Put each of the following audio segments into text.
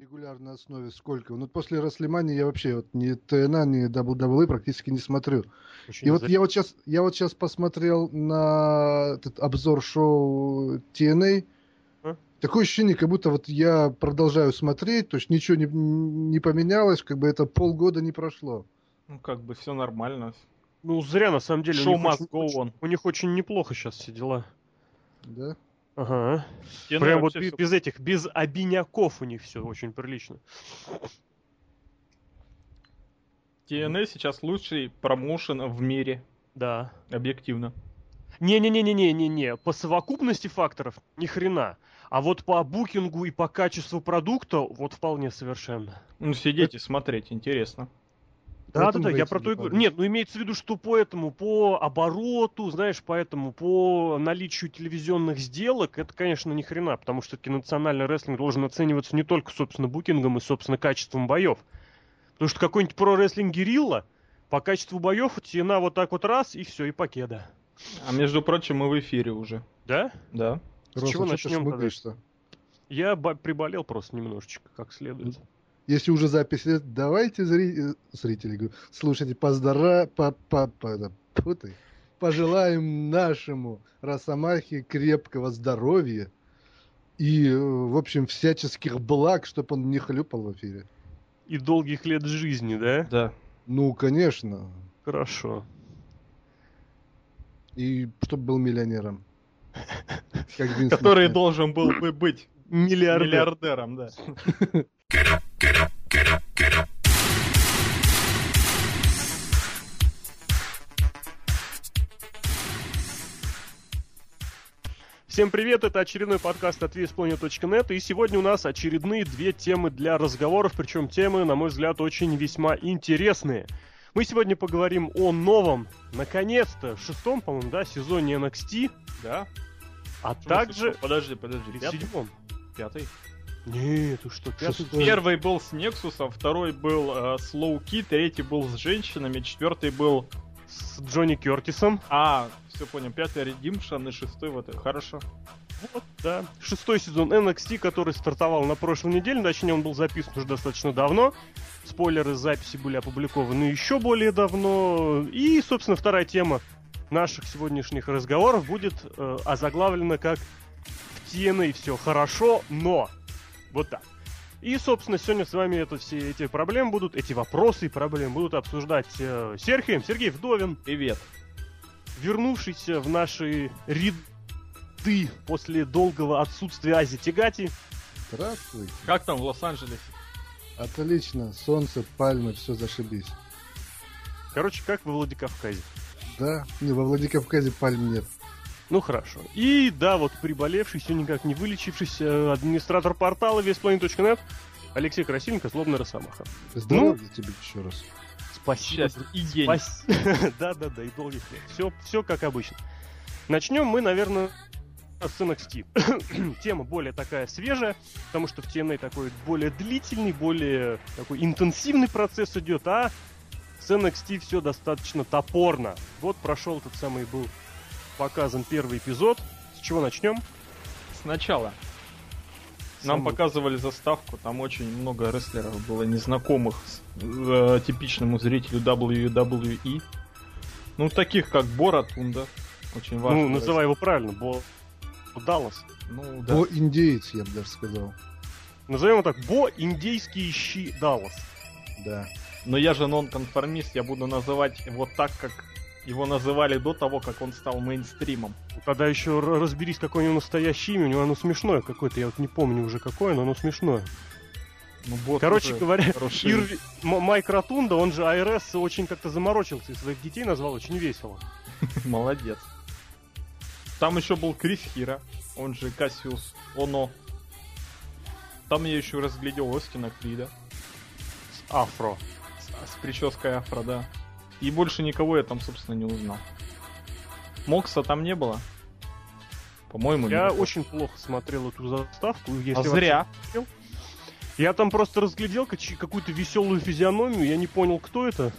регулярной основе сколько. Ну, после Расслимани я вообще вот ни ТНА, ни WWE практически не смотрю. Очень и вот я вот сейчас, я вот сейчас посмотрел на этот обзор шоу TNA. А? Такое ощущение, как будто вот я продолжаю смотреть, то есть ничего не, не поменялось, как бы это полгода не прошло. Ну, как бы все нормально. Ну, зря, на самом деле. Шоу on. У них очень неплохо сейчас все дела. Да? Ага. Стены Прям вот без, без этих, без обиняков у них все очень прилично. TNA сейчас лучший промоушен в мире. Да. Объективно. Не-не-не-не-не-не-не. По совокупности факторов ни хрена. А вот по букингу и по качеству продукта вот вполне совершенно. Ну, сидеть и смотреть, интересно. Да, да, да, я про то и говорю. Нет, ну имеется в виду, что по этому, по обороту, знаешь, поэтому, по наличию телевизионных сделок, это, конечно, ни хрена, потому что таки национальный рестлинг должен оцениваться не только, собственно, букингом и, собственно, качеством боев. Потому что какой-нибудь про-рестлинг Герилла по качеству боев цена вот так вот раз, и все, и покеда. А между прочим, мы в эфире уже. Да? Да. С Роса, чего начнем? Что? Я приболел просто немножечко, как следует если уже запись давайте зри... зрители, говорю, слушайте, поздора... по... по... по... по... пожелаем нашему Росомахе крепкого здоровья и, в общем, всяческих благ, чтобы он не хлюпал в эфире. И долгих лет жизни, да? Да. Ну, конечно. Хорошо. И чтобы был миллионером. Который должен был бы быть миллиардером, да. Всем привет, это очередной подкаст от VSPlanet.net, и сегодня у нас очередные две темы для разговоров, причем темы, на мой взгляд, очень весьма интересные. Мы сегодня поговорим о новом, наконец-то, шестом, по-моему, да, сезоне NXT. Да. А Что также... Подожди, подожди, пятый? седьмом. Пятый? Нет, ты что, пятый? Первый был с Нексусом, второй был э, с Лоуки, третий был с женщинами, четвертый был с Джонни Кертисом. А, все понял, пятый Редимшн и шестой вот это. Хорошо. Вот, да. Шестой сезон NXT, который стартовал на прошлой неделе, точнее он был записан уже достаточно давно. Спойлеры записи были опубликованы еще более давно. И, собственно, вторая тема наших сегодняшних разговоров будет э, озаглавлена как в TNA все хорошо, но вот так. И, собственно, сегодня с вами это, все эти проблемы будут, эти вопросы и проблемы будут обсуждать э, Сергей, Сергей Вдовин. Привет. Вернувшийся в наши ряды после долгого отсутствия Ази Тигати. Здравствуй. Как там в Лос-Анджелесе? Отлично. Солнце, пальмы, все зашибись. Короче, как во Владикавказе. Да, не, во Владикавказе пальм нет. Ну хорошо. И да, вот приболевший, все никак не вылечившийся администратор портала веспланет.нет Алексей Красильников, злобный Росомаха. Здоровья ну, тебе еще раз. Спасибо. Счастье и день. Да-да-да, и долгих лет. Все, все как обычно. Начнем мы, наверное, с NXT. Тема более такая свежая, потому что в TNA такой более длительный, более такой интенсивный процесс идет, а с NXT все достаточно топорно. Вот прошел этот самый был показан первый эпизод. С чего начнем? Сначала. Нам Саму... показывали заставку, там очень много рестлеров было незнакомых с, э, типичному зрителю WWE. Ну, таких как Бора Тунда. Очень важно. Ну, называй его правильно, Бо... Даллас. Ну, да. Бо индеец, я бы даже сказал. Назовем его так, Бо индейский щи Даллас. Да. Но я же нон-конформист, я буду называть его так, как его называли до того, как он стал мейнстримом. Тогда еще разберись, какое у него настоящее имя. У него оно смешное какое-то. Я вот не помню уже какое, но оно смешное. Ну, бот Короче говоря, Ир... Майк Ротунда, он же АРС, очень как-то заморочился и своих детей назвал очень весело. Молодец. Там еще был Крис Хира, он же Кассиус Оно. Там я еще разглядел Остина Крида. С афро. С, с прической афро, да. И больше никого я там, собственно, не узнал. Мокса там не было? По-моему, Я очень плохо смотрел эту заставку. Если а зря. Я там просто разглядел какую-то веселую физиономию, я не понял, кто это.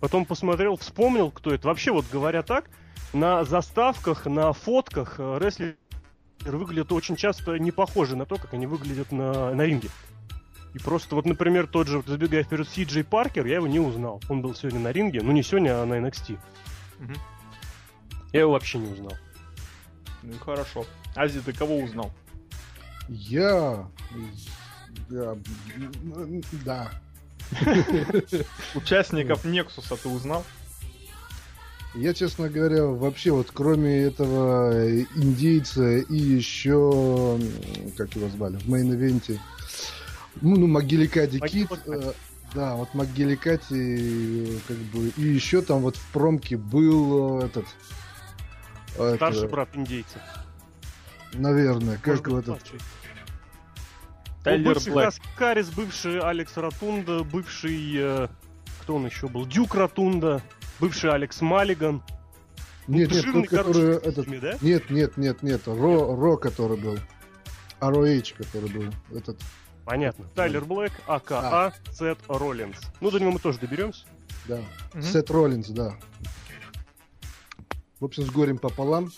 Потом посмотрел, вспомнил, кто это. Вообще, вот говоря так, на заставках, на фотках э, рестлеры выглядят очень часто не похожи на то, как они выглядят на, на ринге. И просто вот, например, тот же, вот, забегая вперед, Си Джей Паркер, я его не узнал. Он был сегодня на ринге, ну не сегодня, а на NXT. Угу. Я его вообще не узнал. Ну и хорошо. Ази, ты кого узнал? Я... Да. да. Участников Нексуса ты узнал? Я, честно говоря, вообще вот кроме этого индейца и еще, как его звали, в main event е, ну, ну МакГилликатти, э, да, вот МакГилликатти, как бы, и еще там вот в промке был э, этот... Старший это, брат индейца. Наверное, как его этот... Тайлер ну, бывший Блэк. Карис, бывший Алекс Ротунда, бывший... Э, кто он еще был? Дюк Ротунда бывший Алекс Маллиган. Нет, нет, тот, который... Этот... Да? Нет, нет, нет, нет, Ро, Ро, который был. ROH, который был. Этот... Понятно. Тайлер Блэк, АКА, а. Сет Роллинс. Ну, до него мы тоже доберемся. Да. Угу. Сет Роллинс, да. В общем, с горем пополам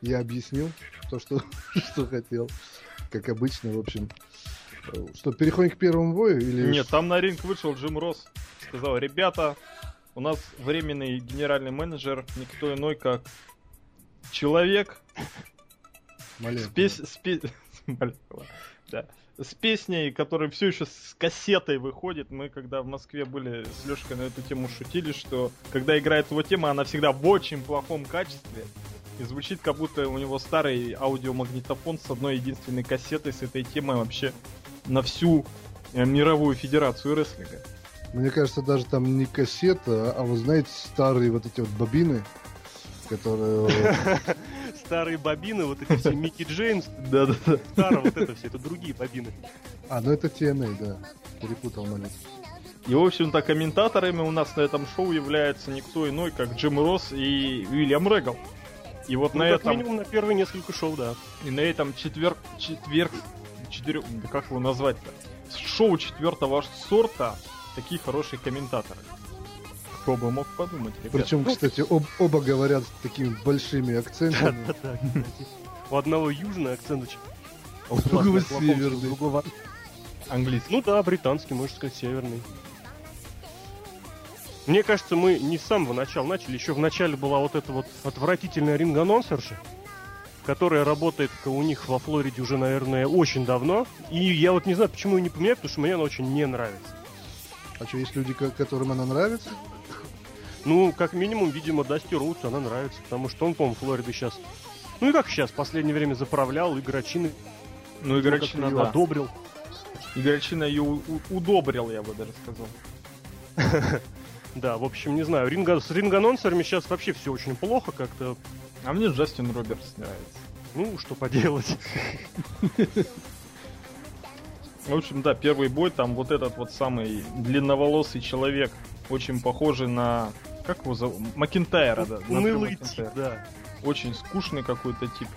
я объяснил то, что, что хотел. Как обычно, в общем. Что, переходим к первому бою? Или... Нет, там на ринг вышел Джим Росс. Сказал, ребята, у нас временный генеральный менеджер никто иной, как человек с, пес... с, пе... да. с песней, который все еще с кассетой выходит. Мы когда в Москве были с Лешкой на эту тему шутили, что когда играет его тема, она всегда в очень плохом качестве. И звучит, как будто у него старый аудиомагнитофон с одной единственной кассетой с этой темой вообще на всю э, мировую федерацию рестлинга. Мне кажется, даже там не кассета, а вы знаете, старые вот эти вот бобины, которые... Старые бобины, вот эти все Микки Джеймс. Да-да-да. Старо, вот это все, это другие бобины. А, ну это TNA, да. Перепутал момент. И, в общем-то, комментаторами у нас на этом шоу являются никто иной, как Джим Росс и Уильям Регал. И вот ну, на этом... минимум на первые несколько шоу, да. И на этом четверг... Четверг... Четырех... Как его назвать-то? Шоу четвертого сорта такие хорошие комментаторы. Кто бы мог подумать, ребят. Причем, кстати, об, оба говорят такими большими акцентами. У одного южный акцент, а у другого северный. другого английский. Ну да, британский, можно сказать, северный. Мне кажется, мы не с самого начала начали. Еще в начале была вот эта вот отвратительная ринг-анонсерша, которая работает у них во Флориде уже, наверное, очень давно. И я вот не знаю, почему ее не поменяют, потому что мне она очень не нравится. А что, есть люди, которым она нравится? Ну, как минимум, видимо, Дасти Рутс она нравится, потому что он, по-моему, Флориды сейчас... Ну и как сейчас, в последнее время заправлял, игрочины... Ну, игрочина, да. одобрил. Игрочина ее удобрил, я бы даже сказал. Да, в общем, не знаю, ринга... с ринг-анонсерами сейчас вообще все очень плохо как-то. А мне Джастин Робертс нравится. Ну, что поделать. В общем, да, первый бой, там вот этот вот самый длинноволосый человек, очень похожий на... Как его зовут? Макинтайра, да. Унылый тип, да. Очень скучный какой-то тип.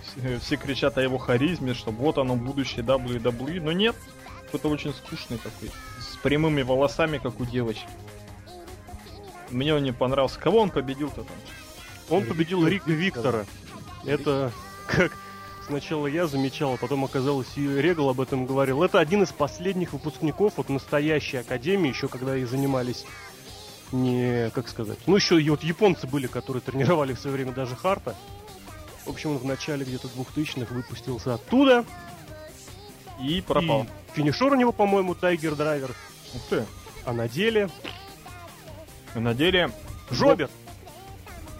Все кричат о его харизме, что вот оно будущее WWE, но нет. Кто-то очень скучный такой. С прямыми волосами, как у девочек. Мне он не понравился. Кого он победил-то там? Он победил Рика Виктора. Это как Сначала я замечал, а потом оказалось и Регал об этом говорил. Это один из последних выпускников от настоящей академии, еще когда и занимались не, как сказать, ну еще и вот японцы были, которые тренировали в свое время даже Харта. В общем, он в начале где-то двухтысячных выпустился оттуда. И пропал. И финишер у него, по-моему, Тайгер Драйвер. Ух ты. А на деле... А на деле... Жобер.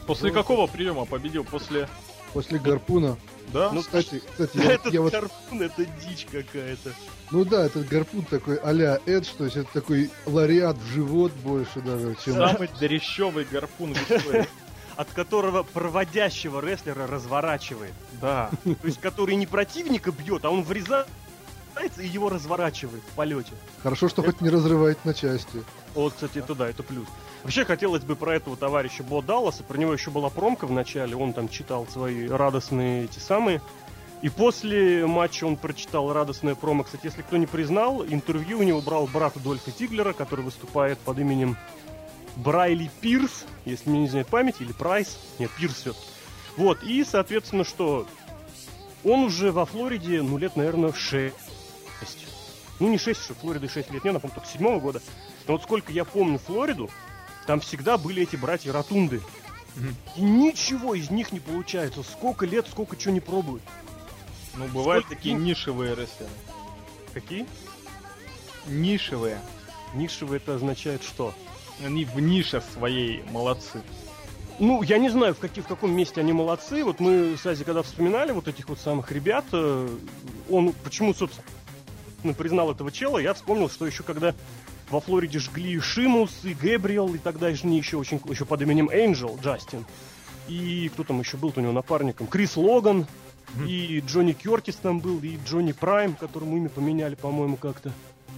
После Жобер. какого приема победил? После... После гарпуна. Да? Ну, кстати, кстати, я, этот я вот... гарпун это дичь какая-то. Ну да, этот гарпун такой а-ля Эдж, то есть это такой лариат в живот больше даже, чем... Самый дрещевый гарпун в истории. От которого проводящего рестлера разворачивает. Да. То есть, который не противника бьет, а он врезает и его разворачивает в полете. Хорошо, что это... хоть не разрывает на части. Вот, кстати, это да, это плюс. Вообще хотелось бы про этого товарища Бо Далласа, про него еще была промка в начале, он там читал свои радостные эти самые. И после матча он прочитал радостное промо. Кстати, если кто не признал, интервью у него брал брат Дольфа Тиглера, который выступает под именем Брайли Пирс, если мне не знает память, или Прайс. Нет, Пирс все. Вот, и, соответственно, что он уже во Флориде, ну, лет, наверное, 6. Ну, не 6, что Флорида 6 лет, не, она, по-моему, только 7 года. Но вот сколько я помню Флориду, там всегда были эти братья Ротунды. И ничего из них не получается. Сколько лет, сколько чего не пробуют. Ну, бывают сколько... такие нишевые рестлеры. Какие? Нишевые. Нишевые это означает что? Они в нише своей молодцы. Ну, я не знаю, в, каких, в каком месте они молодцы. Вот мы с Ази, когда вспоминали вот этих вот самых ребят, э, он почему, собственно, признал этого чела, я вспомнил, что еще когда во Флориде жгли Шимус и Гэбриэл, и тогда же не еще очень еще под именем Энджел Джастин. И кто там еще был у него напарником? Крис Логан, mm-hmm. и Джонни Кертис там был, и Джонни Прайм, которому имя поменяли, по-моему, как-то.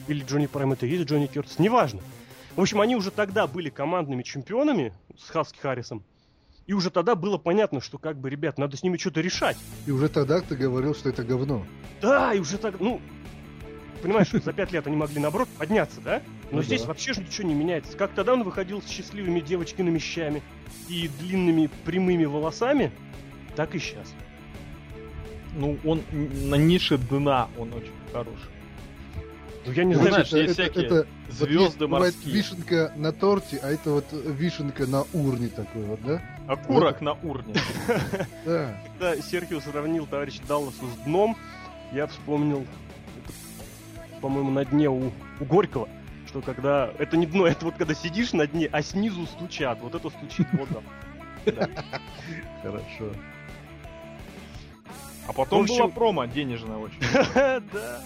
Или Джонни Прайм это и есть Джонни Кертис, неважно. В общем, они уже тогда были командными чемпионами с Хаски Харрисом. И уже тогда было понятно, что как бы, ребят, надо с ними что-то решать. И уже тогда ты говорил, что это говно. Да, и уже так, ну, понимаешь, за пять лет они могли, наоборот, подняться, да? Но ну, здесь да. вообще же ничего не меняется. Как тогда он выходил с счастливыми девочкиными щами и длинными прямыми волосами, так и сейчас. Ну, он на нише дна он очень хороший. Ну, я не знаю, знаешь, это, есть всякие это, звезды вот морские. вишенка на торте, а это вот вишенка на урне такой вот, да? Окурок вот. на урне. Да. Когда Серхио сравнил товарища Далласу с дном, я вспомнил, по-моему, на дне у, у Горького, что когда... Это не дно, это вот когда сидишь на дне, а снизу стучат. Вот это стучит вода. Хорошо. А потом была промо денежная очень. Да.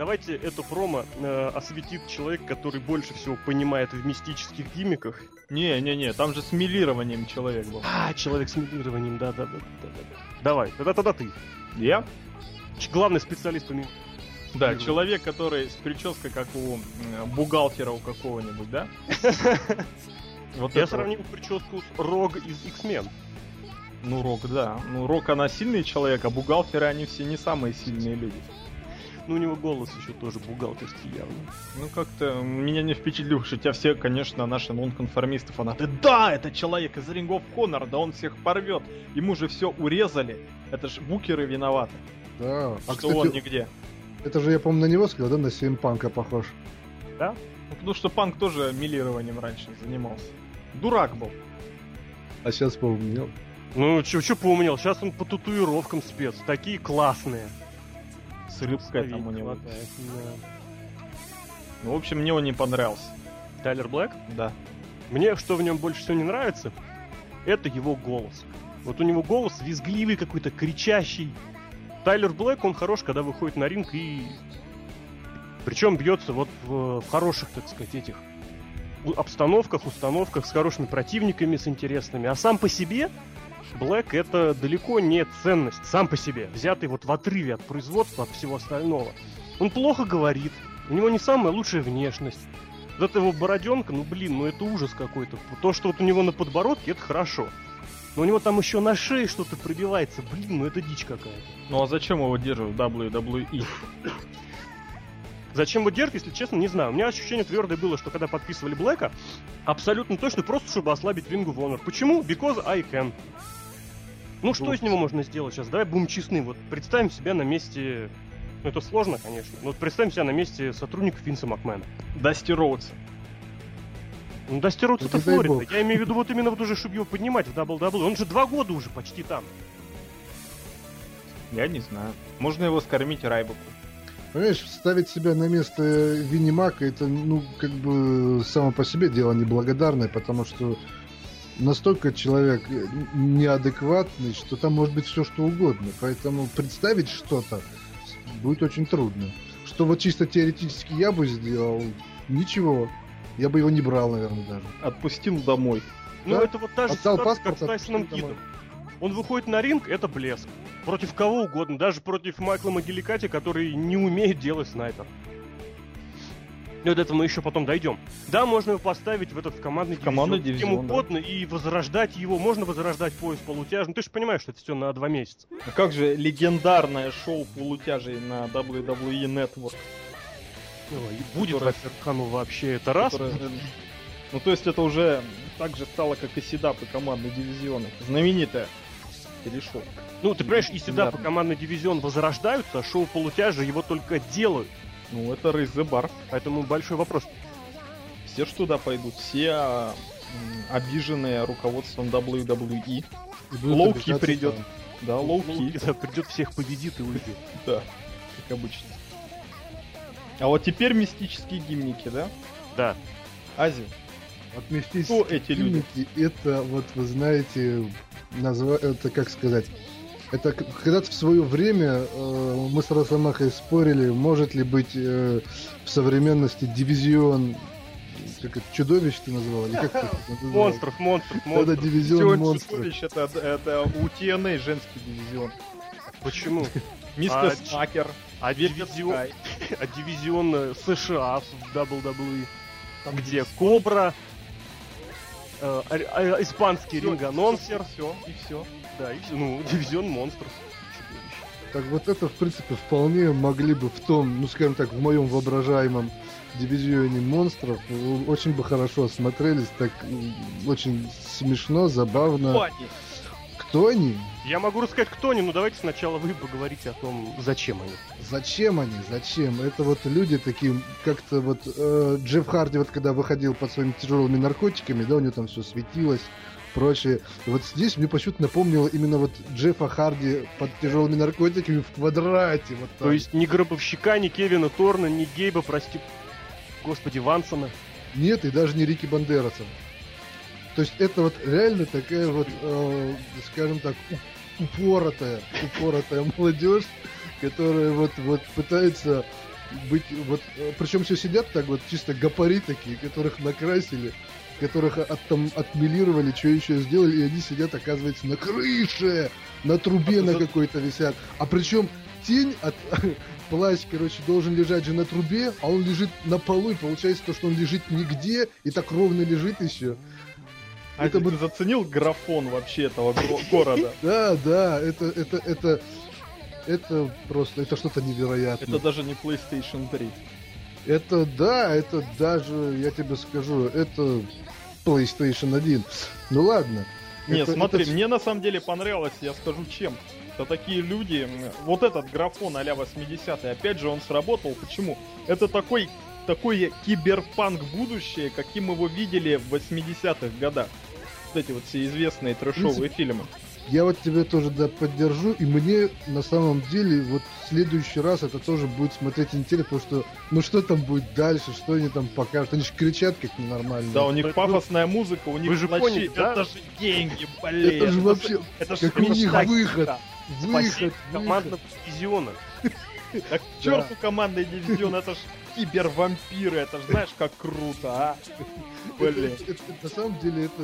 Давайте эту промо э, осветит человек, который больше всего понимает в мистических гиммиках. Не-не-не, там же с милированием человек был. А, человек с милированием, да-да-да. Давай, тогда тогда ты. Я? Главный специалист по Да, человек, который с прической, как у бухгалтера у какого-нибудь, да? Вот Я сравнил прическу с Рог из X-Men. Ну, Рок, да. Ну, Рок, она сильный человек, а бухгалтеры, они все не самые сильные люди. Ну, у него голос еще тоже бухгалтерский явно. Ну, как-то меня не впечатлил, что тебя все, конечно, наши нонконформисты фанаты. Да, это человек из Ring of Honor, да он всех порвет. Ему же все урезали. Это ж букеры виноваты. Да. А, что кстати, он нигде. Это же, я помню, на него сказал, да, на Сим Панка похож. Да? Ну, потому что Панк тоже милированием раньше занимался. Дурак был. А сейчас поумнел. Ну, что поумнел? Сейчас он по татуировкам спец. Такие классные с рыбкой там у него. Да. Ну, в общем, мне он не понравился. Тайлер Блэк? Да. Мне что в нем больше всего не нравится, это его голос. Вот у него голос визгливый какой-то, кричащий. Тайлер Блэк, он хорош, когда выходит на ринг и... Причем бьется вот в, в хороших, так сказать, этих обстановках, установках, с хорошими противниками, с интересными. А сам по себе Black это далеко не ценность сам по себе, взятый вот в отрыве от производства, от всего остального. Он плохо говорит, у него не самая лучшая внешность. Вот эта его бороденка, ну блин, ну это ужас какой-то. То, что вот у него на подбородке, это хорошо. Но у него там еще на шее что-то пробивается. Блин, ну это дичь какая-то. Ну а зачем его держат в WWE? Зачем его держат, если честно, не знаю. У меня ощущение твердое было, что когда подписывали Блэка, абсолютно точно просто, чтобы ослабить of Honor. Почему? Because I can. Ну, что из него можно сделать сейчас? Давай будем честны. Вот представим себя на месте... Ну, это сложно, конечно. Но вот представим себя на месте сотрудника Финса Макмена. Дасти Роудса. Ну, Дасти Роудс это Флорида. Я имею в виду вот именно вот уже, чтобы его поднимать в WWE. Он же два года уже почти там. Я не знаю. Можно его скормить Райбуку. Понимаешь, ставить себя на место Винни Мака, это, ну, как бы само по себе дело неблагодарное, потому что настолько человек неадекватный, что там может быть все что угодно. Поэтому представить что-то будет очень трудно. Что вот чисто теоретически я бы сделал, ничего. Я бы его не брал, наверное, даже. Отпустил домой. Ну, да? это вот та же Отдал ситуация, паспорт, как с Тайсоном Кидом. Он выходит на ринг, это блеск. Против кого угодно, даже против Майкла Могиликати, который не умеет делать снайпер. И вот это мы еще потом дойдем. Да, можно его поставить в этот в командный в командный дивизион, дивизион угодно да. и возрождать его. Можно возрождать пояс полутяжный. Ты же понимаешь, что это все на два месяца. А как же легендарное шоу полутяжей на WWE Network? Ой, будет которое... Хану вообще это раз. Которое... Ну то есть это уже так же стало, как и Седап и командный дивизионы. Знаменитая перешел. Ну, ты понимаешь, если да, командный дивизион возрождаются, а шоу полутяжа его только делают. Ну, это the Bar. Поэтому большой вопрос. Все ж туда пойдут, все обиженные руководством WWE. Лоуки придет. Да, Лоуки. Да, придет, всех победит и уйдет. Да, как обычно. А вот теперь мистические гимники, да? Да. Азия. Вот мистические Кто эти гимники, люди? это, вот вы знаете, назва... это как сказать, это когда-то в свое время э, мы с Росомахой спорили, может ли быть э, в современности дивизион как это, чудовищ ты назвал? Или как ты монстров, монстров, монстров. Это дивизион монстров. Чудовищ, это, это у TNA женский дивизион. Почему? Мистер Снакер. А, дивизион, а дивизион США в WWE. Там где Кобра, э, э, испанский ринг-анонсер. Все, и все. Да, и все. Ну, дивизион монстров. Так вот это, в принципе, вполне могли бы в том, ну, скажем так, в моем воображаемом дивизионе монстров очень бы хорошо смотрелись, так очень смешно, забавно. Кто они? Кто они? Я могу рассказать, кто они, но давайте сначала вы поговорите о том, зачем они. Зачем они? Зачем? Это вот люди такие, как-то вот э, Джефф Харди, вот когда выходил под своими тяжелыми наркотиками, да, у него там все светилось, прочее. Вот здесь мне почему-то напомнило именно вот Джеффа Харди под тяжелыми наркотиками в квадрате. Вот То есть ни гробовщика, ни Кевина Торна, ни Гейба, прости, господи, Вансона. Нет, и даже не Рики Бандераса. То есть это вот реально такая вот, э, скажем так, упоротая, упоротая молодежь, которая вот, вот пытается быть, вот, э, причем все сидят так вот, чисто гапари такие, которых накрасили, которых от, там отмелировали, что еще сделали, и они сидят, оказывается, на крыше, на трубе а на какой-то висят. А причем тень от плащ, короче, должен лежать же на трубе, а он лежит на полу, и получается то, что он лежит нигде, и так ровно лежит еще. А это бы заценил графон вообще этого города. Да, да, это, это, это, это просто, это что-то невероятное. Это даже не PlayStation 3. Это, да, это даже, я тебе скажу, это PlayStation 1. Ну ладно. Не, это, смотри, это... мне на самом деле понравилось, я скажу чем. Это такие люди, вот этот графон а-ля 80-й, опять же, он сработал. Почему? Это такой такое киберпанк будущее, каким мы его видели в 80-х годах. Вот эти вот все известные трэшовые фильмы. Я вот тебя тоже да, поддержу, и мне на самом деле вот в следующий раз это тоже будет смотреть интересно, потому что ну что там будет дальше, что они там покажут, они же кричат как ненормально. Да, у них пафосная музыка, у них Вы же поняли, да? это же деньги, блин. Это же вообще, это как у них выход, выход, командного дивизиона. Так черту командный дивизион, это ж кибервампиры, это знаешь, как круто, а? Блин. На самом деле, это,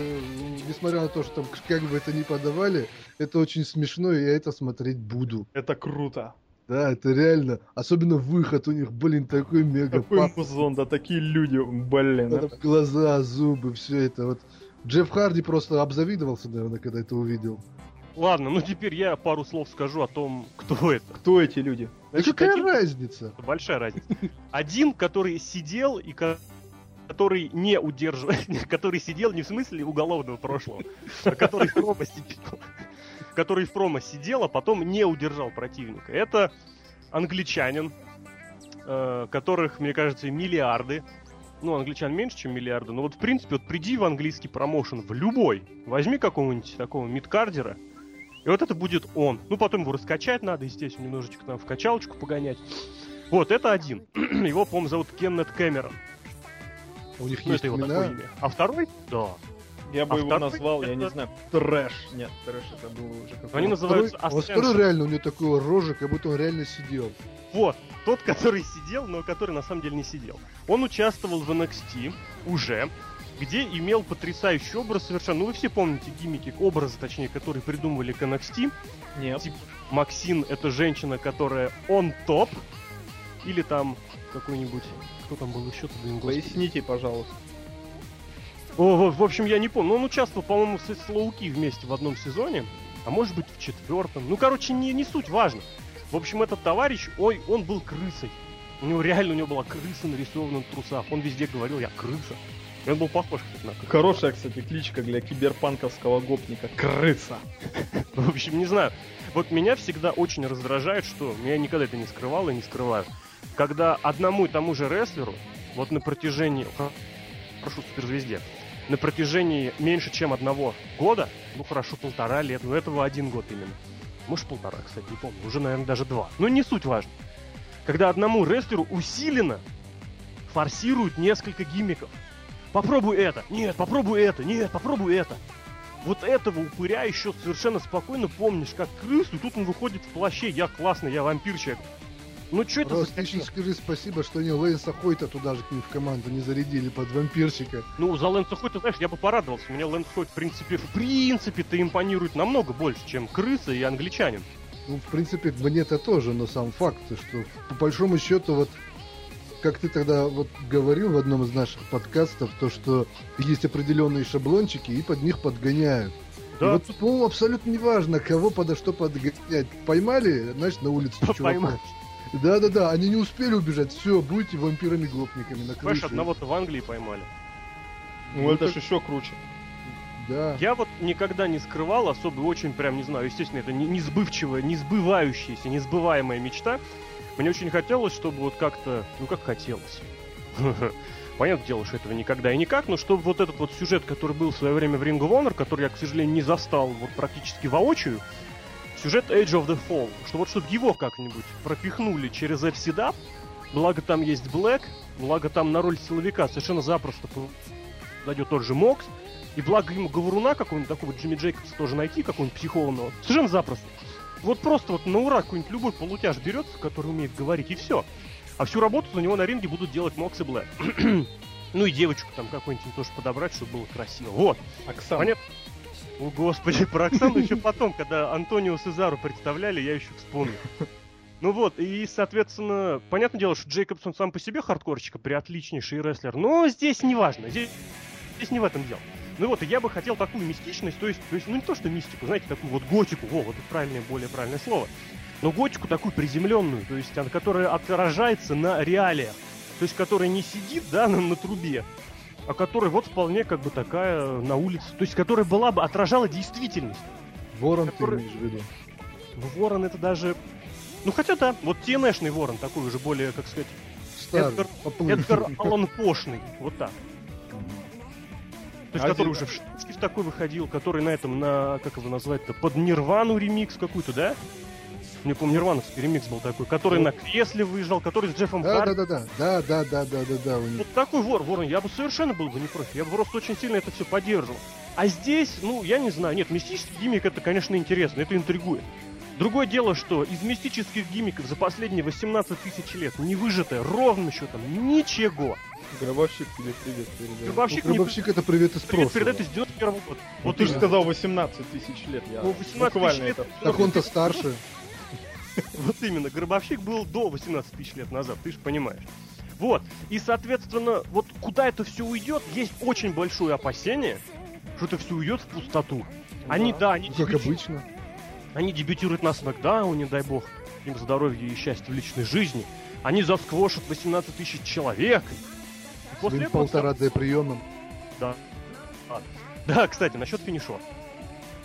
несмотря на то, что там как бы это ни подавали, это очень смешно, и я это смотреть буду. Это круто. Да, это реально. Особенно выход у них, блин, такой мега Такой музон, да, такие люди, блин. Это... Глаза, зубы, все это вот. Джефф Харди просто обзавидовался, наверное, когда это увидел. Ладно, ну теперь я пару слов скажу о том, кто это. Кто эти люди? Значит, какая один... разница? Большая разница. Один, который сидел и который не удерживал, который сидел не в смысле уголовного прошлого, а который в промо сидел, который в промо сидел, а потом не удержал противника. Это англичанин, э, которых, мне кажется, миллиарды. Ну, англичан меньше, чем миллиарды, но вот в принципе, вот приди в английский промоушен, в любой, возьми какого-нибудь такого мидкардера, и вот это будет он. Ну, потом его раскачать надо, естественно, немножечко там в качалочку погонять. Вот, это один. Его, по-моему, зовут Кеннет Кэмерон. У них ну, есть это его такое имя. А второй? Да. Я бы а его назвал, это... я не знаю, трэш. Нет, трэш это было уже как Они называются второй, а второй реально, у него такое рожа, как будто он реально сидел. Вот, тот, который сидел, но который на самом деле не сидел. Он участвовал в NXT уже где имел потрясающий образ совершенно. Ну, вы все помните гиммики, образы, точнее, которые придумывали к NXT. Нет. Тип Максин — это женщина, которая он топ. Или там какой-нибудь... Кто там был еще? Блин, Поясните, пожалуйста. О, в, общем, я не помню. Но он участвовал, по-моему, с Слоуки вместе в одном сезоне. А может быть, в четвертом. Ну, короче, не, не суть важно. В общем, этот товарищ, ой, он был крысой. У него реально у него была крыса нарисована на трусах. Он везде говорил, я крыса. Он был похож, кстати, на крысу. Хорошая, кстати, кличка для киберпанковского гопника. Крыса. В общем, не знаю. Вот меня всегда очень раздражает, что я никогда это не скрывал и не скрываю. Когда одному и тому же рестлеру, вот на протяжении, прошу, суперзвезде, на протяжении меньше, чем одного года, ну хорошо, полтора лет, но этого один год именно. Может полтора, кстати, не помню, уже, наверное, даже два. Но не суть важно. Когда одному рестлеру усиленно форсируют несколько гиммиков. Попробуй это, нет, попробуй это, нет, попробуй это. Вот этого упыря еще совершенно спокойно помнишь, как крысу, тут он выходит в плаще, я классный, я вампирчик. Ну что это Рос, за ты скажи спасибо, что они Лэнса Хойта туда же к ним в команду не зарядили под вампирчика. Ну, за Лэнса Хойта, знаешь, я бы порадовался. Мне Лэнс Хойт, в принципе, в принципе-то импонирует намного больше, чем крыса и англичанин. Ну, в принципе, мне это тоже, но сам факт, что по большому счету вот как ты тогда вот говорил в одном из наших подкастов, то, что есть определенные шаблончики и под них подгоняют. Да. И вот, по-моему, абсолютно неважно, кого подо что подгонять. Поймали, значит, на улице чувака. Да-да-да, они не успели убежать. Все, будете вампирами-гопниками на крыше. Понимаешь, одного-то в Англии поймали. Ну, ну это ж еще круче. Да. Я вот никогда не скрывал особо, очень прям, не знаю, естественно, это не, не сбывчивая, не сбывающаяся, не сбываемая мечта. Мне очень хотелось, чтобы вот как-то, ну как хотелось. Понятное дело, что этого никогда и никак, но чтобы вот этот вот сюжет, который был в свое время в Ring of Honor, который я, к сожалению, не застал вот практически воочию, сюжет Age of the Fall, что вот чтобы его как-нибудь пропихнули через FCDAP, благо там есть Блэк, благо там на роль силовика совершенно запросто зайдет тот же Мокс, и благо ему говоруна какого-нибудь такого Джимми Джейкобса тоже найти, какого-нибудь психованного, совершенно запросто. Вот просто вот на ура какой-нибудь любой полутяж берется, который умеет говорить, и все. А всю работу за него на ринге будут делать Мокс и Блэк. ну и девочку там какую-нибудь тоже подобрать, чтобы было красиво. Вот. Оксана. Понятно? О, господи, про Оксану еще потом, когда Антонио Сезару представляли, я еще вспомнил. Ну вот, и, соответственно, понятное дело, что Джейкобсон сам по себе хардкорчика, при отличнейший рестлер, но здесь не важно, здесь, здесь не в этом дело. Ну вот, и я бы хотел такую мистичность, то есть, то есть, ну не то, что мистику, знаете, такую вот готику, во, вот это правильное, более правильное слово, но готику такую приземленную, то есть, которая отражается на реалиях, то есть, которая не сидит, да, на, на трубе, а которая вот вполне как бы такая на улице, то есть, которая была бы, отражала действительность. Ворон который... ты имеешь в виду? Ну, ворон это даже... Ну, хотя да, вот TNS-шный ворон, такой уже более, как сказать... Старый, Эдгар, Эдгар Аллан Пошный, вот так. То есть, который уже в такой выходил, который на этом, на, как его назвать-то, под Нирвану ремикс какой-то, да? Не помню, Нирвановский ремикс был такой, который на кресле выезжал, который с Джеффом да, Харди. Да, да, да, да, да, да, да, да. Вот такой вор, вор, я бы совершенно был бы не против, я бы просто очень сильно это все поддерживал. А здесь, ну, я не знаю, нет, мистический гиммик это, конечно, интересно, это интригует. Другое дело, что из мистических гиммиков за последние 18 тысяч лет не выжато ровно счетом ничего. Гробовщик тебе привет передает. Гробовщик, ну, гробовщик это привет из прошлого. Привет передает из 91 года. Вот, вот ты же сказал 18 тысяч лет. Я ну, 18 тысяч лет. Это... Так он-то старше. Вот именно, Гробовщик был до 18 тысяч лет назад, ты же понимаешь. Вот, и, соответственно, вот куда это все уйдет, есть очень большое опасение, что это все уйдет в пустоту. Они, да, они... Как обычно. Они дебютируют на Смакдауне, дай бог им здоровья и счастья в личной жизни. Они засквошат 18 тысяч человек. После этого... полтора d приемом. Да. А, да, кстати, насчет финишора.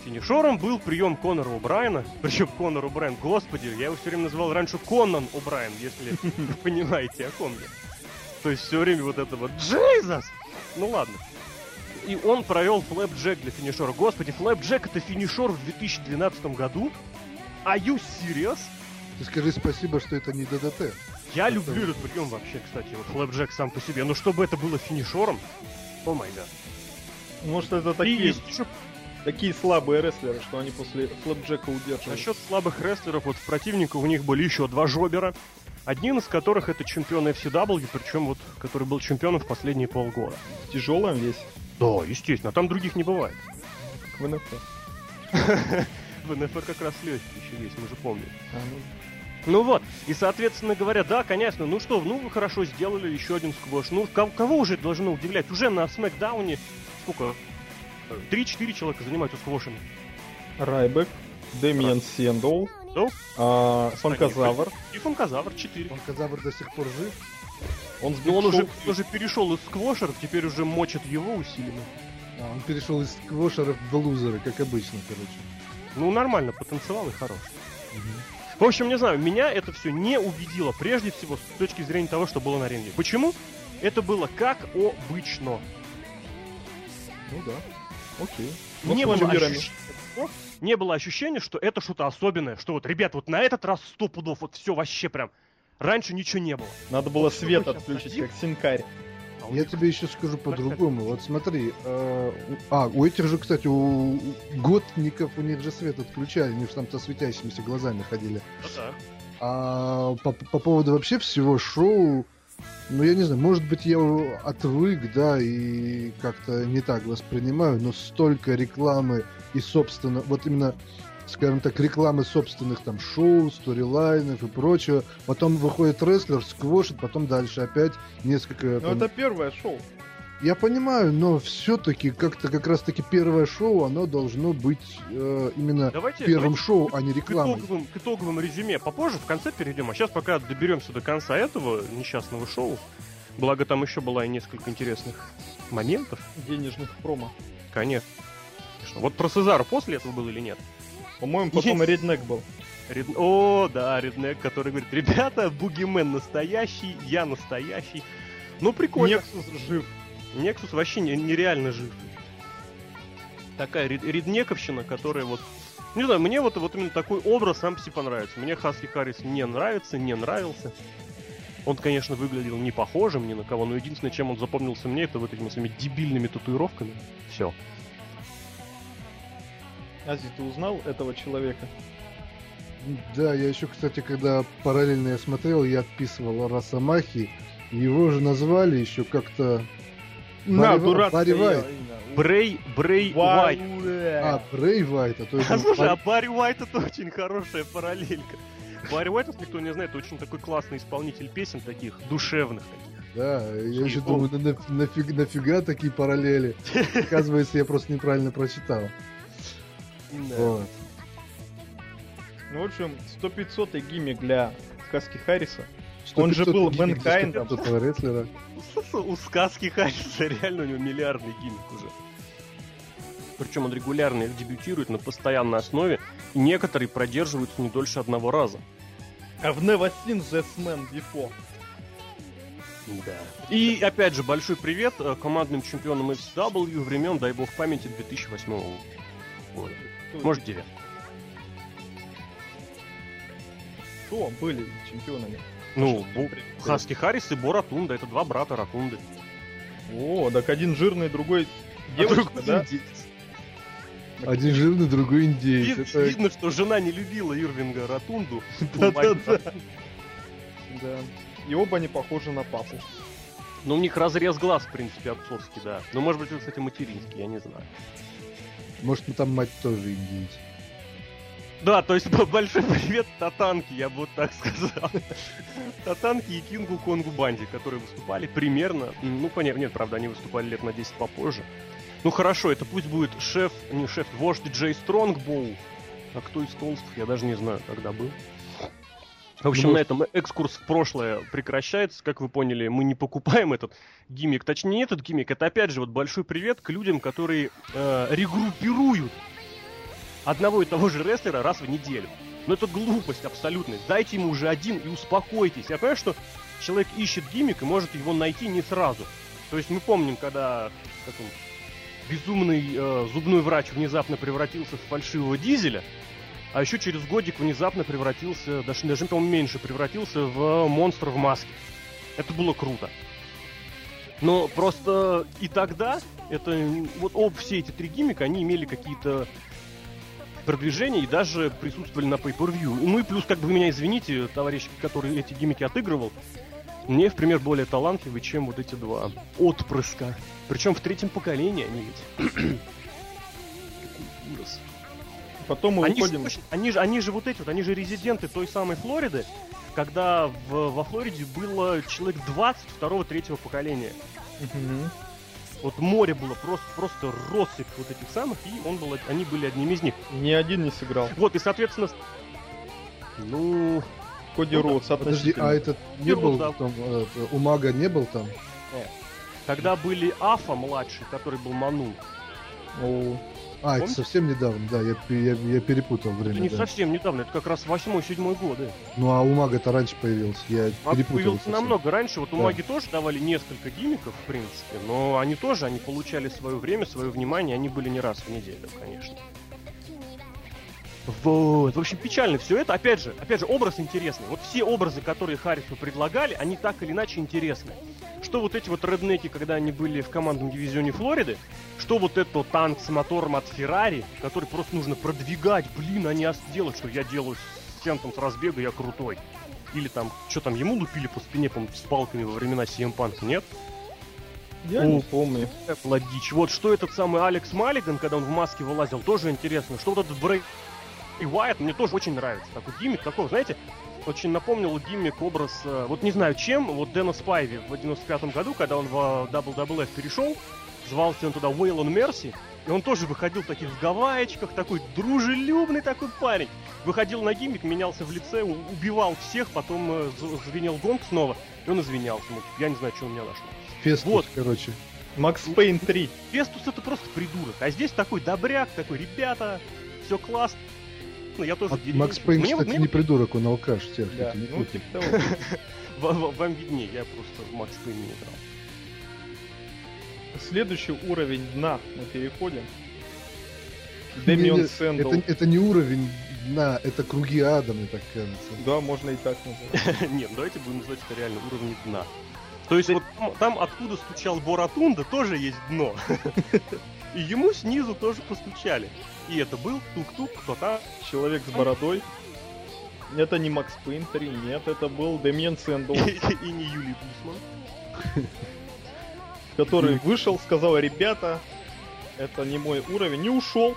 Финишером был прием Конора О'Брайена. Причем Конор О'Брайен, господи, я его все время называл раньше Конан О'Брайен, если вы понимаете, о ком я. То есть все время вот это вот Jesus! Ну ладно. И он провел flapjack для финишера. Господи, flapjack это финишер в 2012 году? Are you serious? Ты скажи спасибо, что это не ДДТ. Я это... люблю этот прием вообще, кстати, вот flapjack сам по себе. Но чтобы это было финишером, о май гад. Может это такие, есть еще... такие слабые рестлеры, что они после флэпджека удерживают. Насчет слабых рестлеров, вот в противниках у них были еще два жобера. Один из которых это чемпион FCW, причем вот, который был чемпионом в последние полгода. В тяжелом весь? Да, естественно, а там других не бывает. Как в НФ. В НФ как раз легкий еще есть, мы же помним. А, ну... Ну вот, и, соответственно говоря, да, конечно, ну что, ну вы хорошо сделали еще один сквош. Ну, кого, кого уже должно удивлять? Уже на Смакдауне сколько? 3-4 человека занимаются сквошами. Райбек, Дэмиан Раз. Сендол, ну? а, Фанказавр. И Фанказавр 4. Фанказавр до сих пор жив. Он, сбил он уже, уже перешел из сквошеров, теперь уже мочит его усиленно. А, он перешел из сквошеров в лузеры, как обычно, короче. Ну, нормально, потанцевал и хорош. В общем, не знаю, меня это все не убедило, прежде всего, с точки зрения того, что было на ринге. Почему? Это было как обычно. Ну да. Окей. Не, было ощущения, не было ощущения, что это что-то особенное, что вот, ребят, вот на этот раз сто пудов, вот все вообще прям. Раньше ничего не было. Надо было вот свет отключить, как синкарь. Я тебе еще скажу по-другому. Вот смотри, э, а, у этих же, кстати, у готников у них же свет отключали, они же там-то светящимися глазами ходили. Ну, да. А по, по поводу вообще всего шоу, ну, я не знаю, может быть, я отвык, да, и как-то не так воспринимаю, но столько рекламы и, собственно, вот именно скажем так, рекламы собственных там шоу, сторилайнов и прочего. Потом выходит рестлер, сквошит, потом дальше опять несколько... Ну, это первое шоу. Я понимаю, но все-таки как-то как раз-таки первое шоу, оно должно быть э, именно давайте, первым давайте шоу, а не рекламой. К итоговым, к итоговым резюме попозже, в конце перейдем. А сейчас пока доберемся до конца этого несчастного шоу. Благо там еще было и несколько интересных моментов. Денежных промо. Конечно. Вот про Сезара после этого был или нет? По-моему, потом Реднек был. Ред... О, да, Реднек, который говорит, ребята, Бугимен настоящий, я настоящий. Ну, прикольно. Нексус жив. Нексус вообще нереально жив. Такая реднековщина, которая вот... Не знаю, мне вот, вот именно такой образ сам себе понравится. Мне Хаски Харрис не нравится, не нравился. Он, конечно, выглядел не похожим ни на кого, но единственное, чем он запомнился мне, это вот этими своими дебильными татуировками. Все. Ази, ты узнал этого человека? Да, я еще, кстати, когда параллельно я смотрел, я отписывал Росомахи. Его же назвали еще как-то... На, Вайт. Брей, Брей Вайт. А, Брей Вайт. А, то а слушай, а Барри Вайт это очень хорошая параллелька. Барри Уайт, если никто не знает, очень такой классный исполнитель песен таких, душевных таких. Да, я еще думаю, на, нафиг, нафига такие параллели? Оказывается, я просто неправильно прочитал. Вот. Ну, в общем, 100-500 гиммик для сказки Харриса. Он же был Мэнкайндом. У сказки Харриса реально у него миллиардный гиммик уже. Причем он регулярно их дебютирует на постоянной основе, и некоторые продерживаются не дольше одного раза. I've never seen this man before. Да. И опять же, большой привет э, командным чемпионам FCW времен, дай бог памяти, 2008 года. Может, 9. Кто были чемпионами? Ну, Бу... Хаски Харрис и Бо Ратунда. Это два брата Ратунды. О, так один жирный, другой девочка, а да? Один жирный, другой индейец. Вид, это... Видно, что жена не любила Ирвинга Ратунду. Да-да-да. Да. И оба не похожи на папу. Ну, у них разрез глаз, в принципе, отцовский, да. Но, может быть, кстати, материнский, я не знаю. Может, ну, там мать тоже индейец. Да, то есть большой привет Татанки, я бы вот так сказал. Татанки и Кингу Конгу Банди, которые выступали примерно, ну, понятно, нет, правда, они выступали лет на 10 попозже. Ну хорошо, это пусть будет шеф, не шеф, вождь Джей Стронгбоу. А кто из толстых, я даже не знаю, когда был. В общем, ну, на этом экскурс в прошлое прекращается. Как вы поняли, мы не покупаем этот гиммик. Точнее, не этот гиммик. Это, опять же, вот большой привет к людям, которые э, регруппируют одного и того же рестлера раз в неделю. Но это глупость абсолютная. Дайте ему уже один и успокойтесь. Я понимаю, что человек ищет гиммик и может его найти не сразу. То есть мы помним, когда как он, безумный э, зубной врач внезапно превратился в фальшивого дизеля, а еще через годик внезапно превратился, даже, даже по-моему, меньше, превратился в монстр в маске. Это было круто. Но просто и тогда, это вот об все эти три гиммика, они имели какие-то продвижения и даже присутствовали на Pay-Per-View. Ну и плюс, как бы вы меня извините, товарищ, который эти гиммики отыгрывал, мне, в пример, более талантливый, чем вот эти два отпрыска. Причем в третьем поколении они ведь. Какой ужас. Потом мы они уходим... Же, они, же, они же вот эти вот, они же резиденты той самой Флориды, когда в, во Флориде было человек 20 второго-третьего поколения. Угу. Вот море было просто, просто россыпь вот этих самых, и он был, они были одними из них. Ни один не сыграл. Вот, и, соответственно, ну... Коди ну, Роудс Подожди, а этот не был да. там, это, у Мага не был там? Нет. Когда были Афа младший, который был Ману, О. А, Помните? это совсем недавно, да, я, я, я перепутал время. Это не да. совсем недавно, это как раз восьмой-седьмой годы. Ну а у Мага-то раньше появился, я а перепутал. появился совсем. намного раньше, вот у да. Маги тоже давали несколько гимиков, в принципе, но они тоже, они получали свое время, свое внимание, они были не раз в неделю, конечно. Вот. В общем, печально все это. Опять же, опять же, образ интересный. Вот все образы, которые Харрису предлагали, они так или иначе интересны. Что вот эти вот реднеки, когда они были в командном дивизионе Флориды, что вот этот танк с мотором от Феррари, который просто нужно продвигать, блин, а не делать, что я делаю с центром с разбега, я крутой. Или там, что там, ему лупили по спине, по с палками во времена CM Punk, нет? Я О, не помню. Это дичь. Вот что этот самый Алекс Маллиган, когда он в маске вылазил, тоже интересно. Что вот этот Брейк и Уайт мне тоже очень нравится. Такой гиммик, такой, знаете, очень напомнил гиммик образ, э, вот не знаю чем, вот Дэна Спайви в 95 году, когда он в WWF перешел, звался он туда Уэйлон Мерси, и он тоже выходил таких в гавайечках, такой дружелюбный такой парень. Выходил на гиммик, менялся в лице, убивал всех, потом э, звенел гонг снова, и он извинялся. Ну, я не знаю, что он меня нашел. Фестус, вот. короче. Макс Пейн 3. Фестус это просто придурок. А здесь такой добряк, такой, ребята, все классно ну я тоже а Макс Пейн, кстати, мне... не придурок, он алкаш всех. Да, не ну, типа того. Вам виднее, я просто Макс Пейн не играл. Следующий уровень дна мы переходим. Дэмиен Сэндоу. Это, это не уровень дна, это круги ада, мне так кажется. Да, можно и так назвать. Нет, давайте будем называть это реально уровень дна. То есть вот там, откуда стучал Бо Ротундо, тоже есть дно. И ему снизу тоже постучали. И это был тук-тук, кто там? Человек с бородой. Это не Макс Пейн три, нет, это был Дэмиен Сэндоу. И не Юлий Гусман. Который вышел, сказал, ребята, это не мой уровень, не ушел.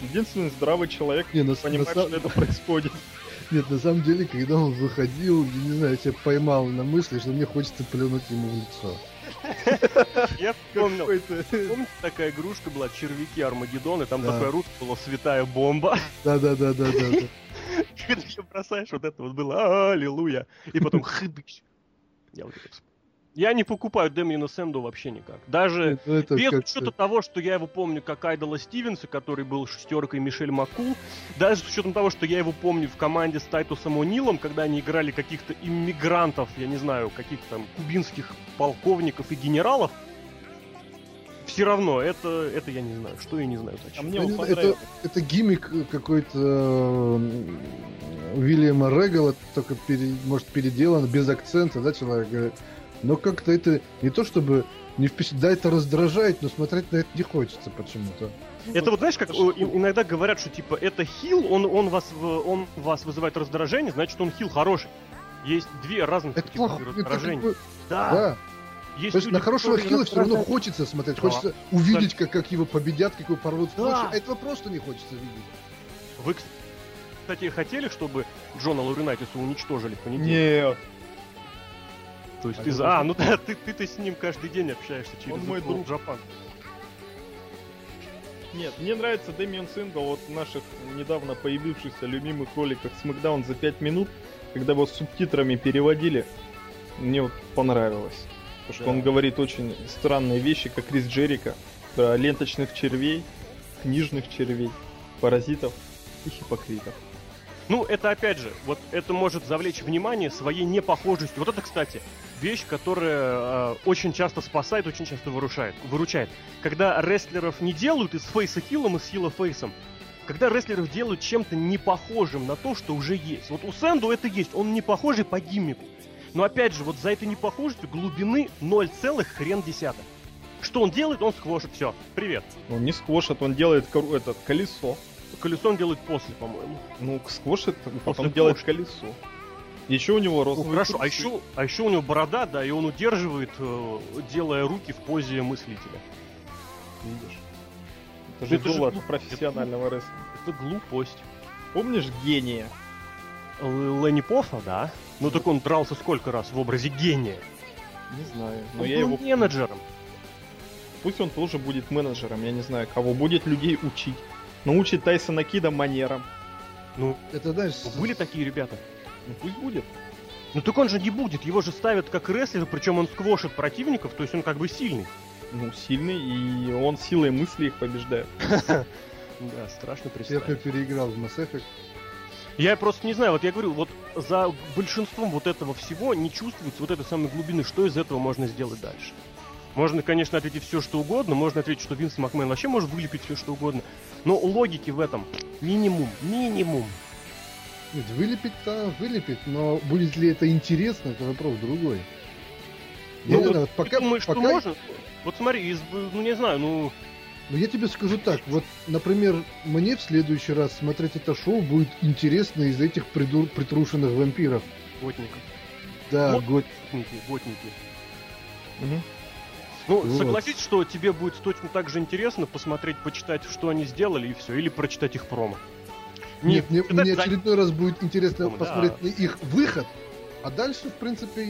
Единственный здравый человек не, понимает, что это происходит. Нет, на самом деле, когда он выходил, я не знаю, я себя поймал на мысли, что мне хочется плюнуть ему в лицо. Я вспомнил. Помните, такая игрушка была, червяки Армагеддон, и там такая русская была святая бомба. Да-да-да-да-да. Когда бросаешь, вот это вот было аллилуйя. И потом хыбыч. Я вот это вспомнил. Я не покупаю Дэмиена Сэнду вообще никак. Даже ну, это без учета того, что я его помню как Айдола Стивенса, который был шестеркой Мишель Маккул, даже с учетом того, что я его помню в команде с Тайтусом О'Нилом, когда они играли каких-то иммигрантов, я не знаю, каких-то там кубинских полковников и генералов, все равно, это, это я не знаю, что я не знаю. Зачем. А мне он это, это гиммик какой-то Уильяма Регала, только пере, может переделан без акцента, да, человек говорит но как-то это не то чтобы не впечатляет, да, это раздражает, но смотреть на это не хочется почему-то. Это вот знаешь, как иногда говорят, что типа это хил, он, он, вас, он вас вызывает раздражение, значит он хил хороший. Есть две разных это типа раздражения. Это да. да. Есть То есть на хорошего хила все равно хочется смотреть, да. хочется увидеть, как, как его победят, как его порвут в да. а этого просто не хочется видеть. Вы, кстати, хотели, чтобы Джона Лауринайтиса уничтожили в понедельник? Нет. То есть а ты за... А, ну да, ты, ты, ты с ним каждый день общаешься через Он мой друг. Джапан. Нет, мне нравится Дэмиан Сингл вот в наших недавно появившихся любимых роликах Смакдаун за 5 минут, когда его с субтитрами переводили. Мне вот понравилось. Потому что да. он говорит очень странные вещи, как Крис Джерика, про ленточных червей, книжных червей, паразитов и хипокритов. Ну, это опять же, вот это может завлечь внимание своей непохожестью. Вот это, кстати, вещь, которая э, очень часто спасает, очень часто выручает, выручает. Когда рестлеров не делают из фейса хилом, из хила фейсом, когда рестлеров делают чем-то не похожим на то, что уже есть. Вот у Сэнду это есть, он не похожий по гиммику. Но опять же, вот за этой непохожестью глубины 0, хрен десятых. Что он делает? Он сквошит. Все, привет. Он не сквошит, он делает этот колесо. Колесо он делает после, по-моему. Ну, сквошит, потом делает колесо. Еще у него рост. Ну, хорошо, а еще, а еще у него борода, да, и он удерживает, э, делая руки в позе мыслителя. Видишь? Это же было от профессионального это, рестлинга. Это глупость. Помнишь гения? Ленни Пофа, да? Ну так он дрался сколько раз в образе гения? Не знаю. Но он я был его менеджером. Пусть он тоже будет менеджером, я не знаю, кого будет людей учить. Научит Тайсона Кида манерам. Ну, это знаешь... Были такие ребята? Ну пусть будет. Ну так он же не будет, его же ставят как рестлер, причем он сквошит противников, то есть он как бы сильный. Ну, сильный, и он силой мысли их побеждает. Да, страшно представить. Я переиграл в Mass Effect. Я просто не знаю, вот я говорю, вот за большинством вот этого всего не чувствуется вот этой самой глубины, что из этого можно сделать дальше. Можно, конечно, ответить все, что угодно, можно ответить, что Винс Макмен вообще может вылепить все, что угодно, но логики в этом минимум, минимум. Нет, вылепить-то вылепить, но будет ли это интересно, это вопрос другой. Ну, я, вот, вот, пока, думаешь, пока... что можно? Вот смотри, из, ну не знаю, ну ну, я тебе скажу так, вот, например, мне в следующий раз смотреть это шоу будет интересно из этих придур... притрушенных вампиров. Готников. Да, вот. готники, готники. Угу. Ну, вот. согласись, что тебе будет точно так же интересно посмотреть, почитать, что они сделали, и все, или прочитать их промо. Нет, мне, мне очередной раз будет интересно промо, посмотреть да. их выход, а дальше, в принципе,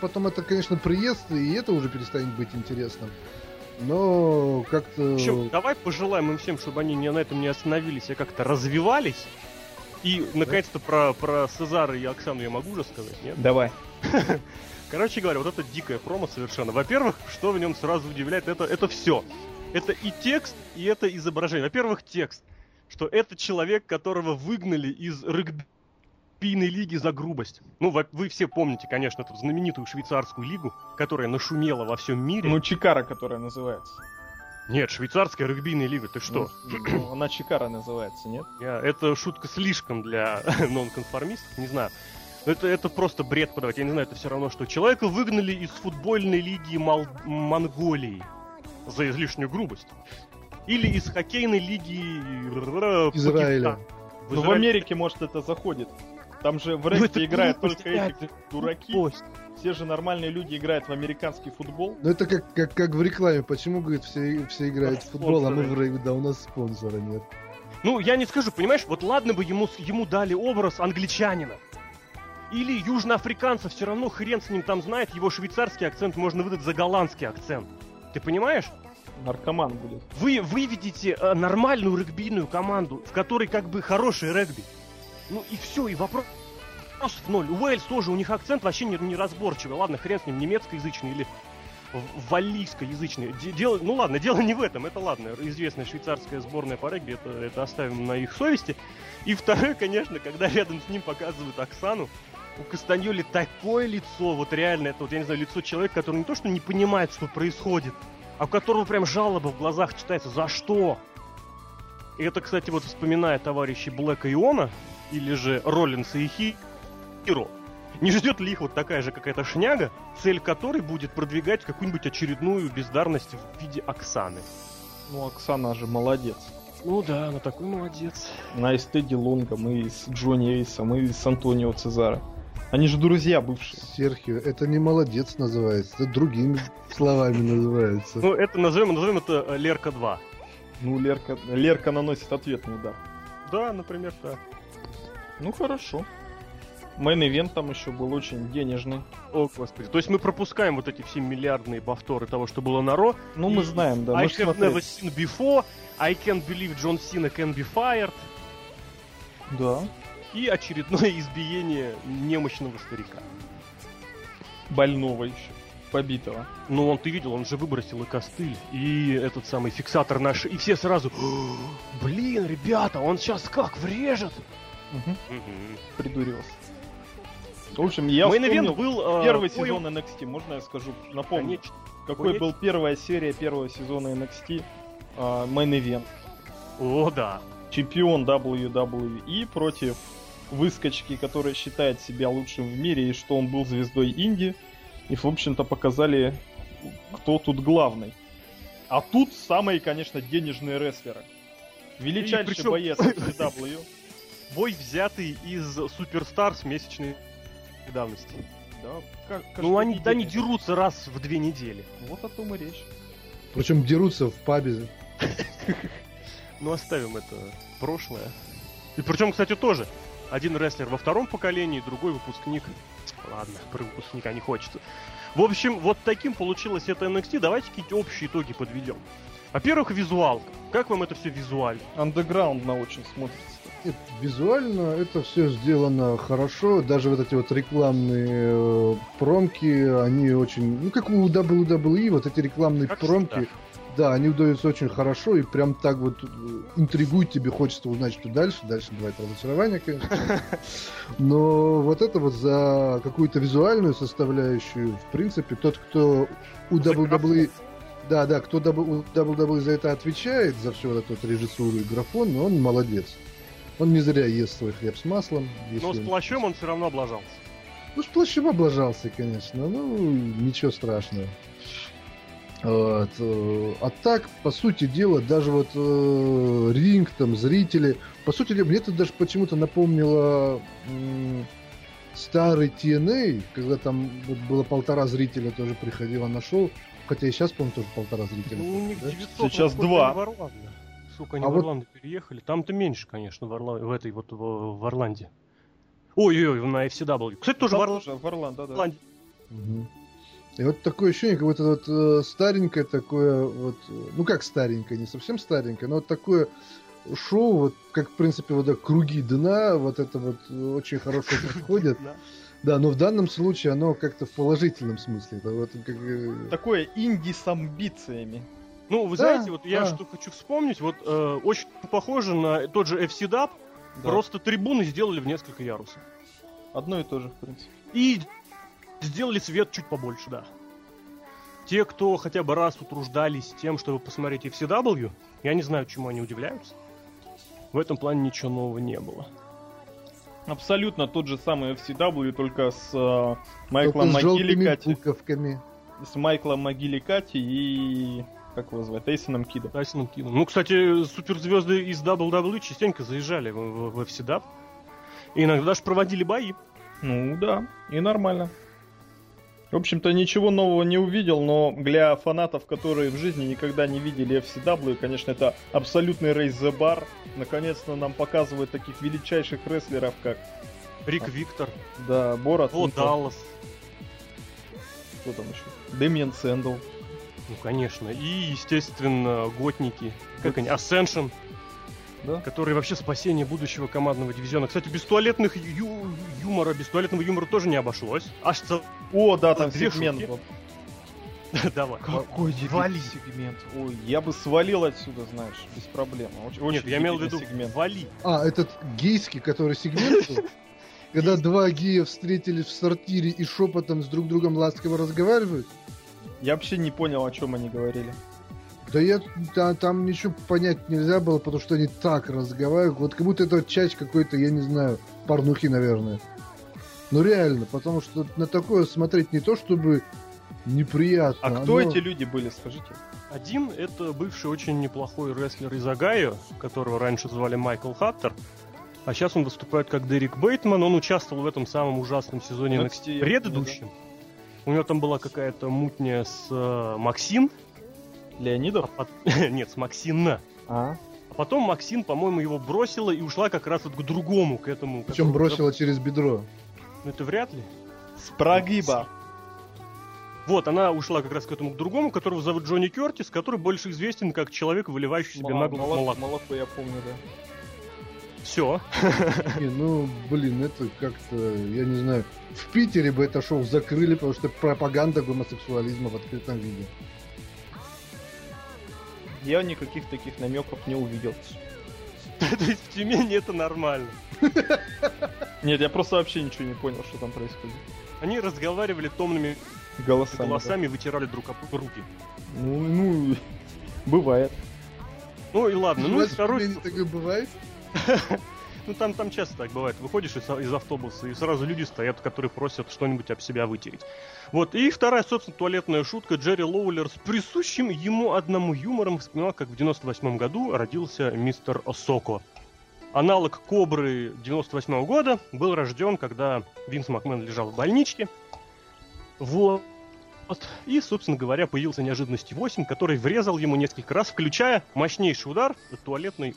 потом это, конечно, приезд, и это уже перестанет быть интересным но как-то... Общем, давай пожелаем им всем, чтобы они не на этом не остановились, а как-то развивались. И, наконец-то, про, про Сезара и Оксану я могу уже сказать, нет? Давай. Короче говоря, вот это дикая промо совершенно. Во-первых, что в нем сразу удивляет, это, это все. Это и текст, и это изображение. Во-первых, текст. Что это человек, которого выгнали из регби Олимпийной лиги за грубость. Ну, вы, все помните, конечно, эту знаменитую швейцарскую лигу, которая нашумела во всем мире. Ну, Чикара, которая называется. Нет, швейцарская регбийная лига, ты что? Ну она Чикара называется, нет? Я, это шутка слишком для нонконформистов, не знаю. Это, это просто бред подавать. Я не знаю, это все равно, что человека выгнали из футбольной лиги Мол... Монголии за излишнюю грубость. Или из хоккейной лиги Израиля. Ну, в Америке, может, это заходит. Там же в регби ну, играют только эти дураки. Пост. Все же нормальные люди играют в американский футбол. Ну это как, как, как в рекламе. Почему, говорит, все, все играют в футбол, а мы в регби, да у нас спонсора нет. Ну, я не скажу, понимаешь, вот ладно бы ему, ему дали образ англичанина. Или южноафриканца, все равно хрен с ним там знает, его швейцарский акцент можно выдать за голландский акцент. Ты понимаешь? Наркоман будет. Вы выведите э, нормальную регбийную команду, в которой как бы хороший регби. Ну и все, и вопрос в ноль. Уэльс тоже, у них акцент вообще не, неразборчивый. Ладно, хрен с ним, немецкоязычный или валлийскоязычный. Дело, ну ладно, дело не в этом, это ладно. Известная швейцарская сборная по регби, это, это оставим на их совести. И второе, конечно, когда рядом с ним показывают Оксану, у Кастаньоли такое лицо, вот реально, это вот, я не знаю, лицо человека, который не то, что не понимает, что происходит, а у которого прям жалоба в глазах читается «За что?». И это, кстати, вот вспоминая товарищей Блэка и Иона, или же Роллинса и Хиро, не ждет ли их вот такая же какая-то шняга, цель которой будет продвигать какую-нибудь очередную бездарность в виде Оксаны? Ну, Оксана же молодец. Ну да, она такой молодец. Она и с Тедди Лонгом, и с Джонни Эйсом, и с Антонио Цезаро. Они же друзья бывшие. Серхио, это не молодец называется, это другими словами называется. Ну, это назовем, назовем это э, Лерка 2. Ну, Лерка, Лерка наносит ответный удар. Да, например, так. Ну хорошо. Мейн ивент там еще был очень денежный. О, господи. То есть мы пропускаем вот эти все миллиардные повторы того, что было на Ро. Ну, мы знаем, да. I have смотреть. never seen before. I can't believe John Cena can be fired. Да. И очередное избиение немощного старика. Больного еще. Побитого. Ну, он, ты видел, он же выбросил и костыль, и этот самый фиксатор наш, и все сразу, блин, ребята, он сейчас как врежет? Угу. Угу. Придурился. В общем, я Main вспомнил был, э, первый uh, сезон NXT, можно я скажу, напомню, Конечно. какой Конечно. был первая серия первого сезона NXT uh, Main Event. О, да. Чемпион WWE против выскочки, который считает себя лучшим в мире, и что он был звездой Инди. И, в общем-то, показали, кто тут главный. А тут самые, конечно, денежные рестлеры. Величайший причем... боец WWE бой, взятый из Суперстарс месячной давности. Да, как, ну они, да, они дерутся раз в две недели. Вот о том и речь. Причем дерутся в пабе. Ну оставим это прошлое. И причем, кстати, тоже. Один рестлер во втором поколении, другой выпускник. Ладно, про выпускника не хочется. В общем, вот таким получилось это NXT. Давайте какие-то общие итоги подведем. Во-первых, визуалка. Как вам это все визуально? Андеграундно очень смотрится. Нет, визуально это все сделано хорошо. Даже вот эти вот рекламные э, промки, они очень... Ну, как у WWE, вот эти рекламные как промки... Всегда. Да, они удаются очень хорошо и прям так вот э, интригуют тебе, хочется узнать, что дальше. Дальше бывает разочарование, конечно. Но вот это вот за какую-то визуальную составляющую, в принципе, тот, кто у WWE... Да, да, кто WWE за это отвечает, за всю вот эту вот режиссуру и графон, он молодец. Он не зря ест свой хлеб с маслом. Но с плащом он все равно облажался. Ну, с плащом облажался, конечно. Ну, ничего страшного. Вот. Э, а так, по сути дела, даже вот э, ринг, там, зрители, по сути дела, мне это даже почему-то напомнило э, старый TNA, когда там вот было полтора зрителя тоже приходило на шоу, хотя и сейчас, по-моему, тоже полтора зрителя. Ну, да? Сейчас два. Сколько они а в вот... Орландо переехали. Там-то меньше, конечно, в, Орла... в этой вот в, в Орланде. Ой-ой-ой, на FCW. Кстати, тоже в, Орла... в Орландо, да. Орланде. Угу. И вот такое ощущение, как будто вот э, старенькое такое, вот, ну как старенькое, не совсем старенькое, но вот такое шоу, вот как в принципе вот да, круги дна, вот это вот очень хорошо подходит. Да, но в данном случае оно как-то в положительном смысле. Это вот как... Э, такое инди с амбициями. Ну, вы да, знаете, вот да. я что хочу вспомнить, вот э, очень похоже на тот же FC Dub, да. просто трибуны сделали в несколько ярусов. Одно и то же, в принципе. И сделали свет чуть побольше, да. Те, кто хотя бы раз утруждались тем, чтобы посмотреть FCW, я не знаю, чему они удивляются. В этом плане ничего нового не было. Абсолютно тот же самый FCW, только с э, Майклом Могиликати. С Майклом Могиликати и как его звать, Тайсоном Кидом. Тайсоном Кидом. Ну, кстати, суперзвезды из WWE частенько заезжали в, в, в FCW. И иногда даже проводили бои. Ну да, и нормально. В общем-то, ничего нового не увидел, но для фанатов, которые в жизни никогда не видели FCW, конечно, это абсолютный рейс the bar. Наконец-то нам показывают таких величайших рестлеров, как... Рик Виктор. Да, Борат. О, Даллас. Кто там еще? Дэмиан Сэндл. Ну, конечно. И, естественно, готники. Как они? Ascension. Да? Которые вообще спасение будущего командного дивизиона. Кстати, без туалетных ю- юмора, без туалетного юмора тоже не обошлось. Аж цел... О, да, там две сегмент Давай. Какой вали сегмент. Ой, я бы свалил отсюда, знаешь, без проблем. Очень, Нет, я имел в виду сегмент. вали. А, этот гейский, который сегмент Когда два гея встретились в сортире и шепотом с друг другом ласково разговаривают? Я вообще не понял, о чем они говорили. Да я да, там ничего понять нельзя было, потому что они так разговаривают, вот как будто это часть какой-то, я не знаю, порнухи, наверное. Ну реально, потому что на такое смотреть не то чтобы неприятно. А кто оно... эти люди были, скажите? Один это бывший очень неплохой рестлер из Огайо, которого раньше звали Майкл Хаттер. А сейчас он выступает как Дерек Бейтман. Он участвовал в этом самом ужасном сезоне NXT предыдущем. Да. У него там была какая-то мутня с э, Максим. Леонидов? А, нет, с Максина. А? А потом Максин, по-моему, его бросила и ушла как раз вот к другому, к этому. Причем бросила через бедро. Ну это вряд ли. С прогиба. Вот, она ушла как раз к этому к другому, которого зовут Джонни Кертис, который больше известен как человек, выливающий себе на голову молоко. Молоко, я помню, да. Все. ну, блин, это как-то, я не знаю. В Питере бы это шоу закрыли, потому что пропаганда гомосексуализма в открытом виде. Я никаких таких намеков не увидел. То есть в Тюмени это нормально. Нет, я просто вообще ничего не понял, что там происходит. Они разговаривали томными голосами, голосами вытирали друг об руки. Ну, ну, бывает. Ну и ладно, ну и второй... такое бывает? Ну там, там часто так бывает. Выходишь из, из автобуса, и сразу люди стоят, которые просят что-нибудь об себя вытереть. Вот, и вторая, собственно, туалетная шутка. Джерри Лоулер с присущим ему одному юмором вспоминал, как в 98 году родился мистер Осоко. Аналог Кобры 98 года был рожден, когда Винс Макмен лежал в больничке. Вот. И, собственно говоря, появился неожиданности 8, который врезал ему несколько раз, включая мощнейший удар туалетной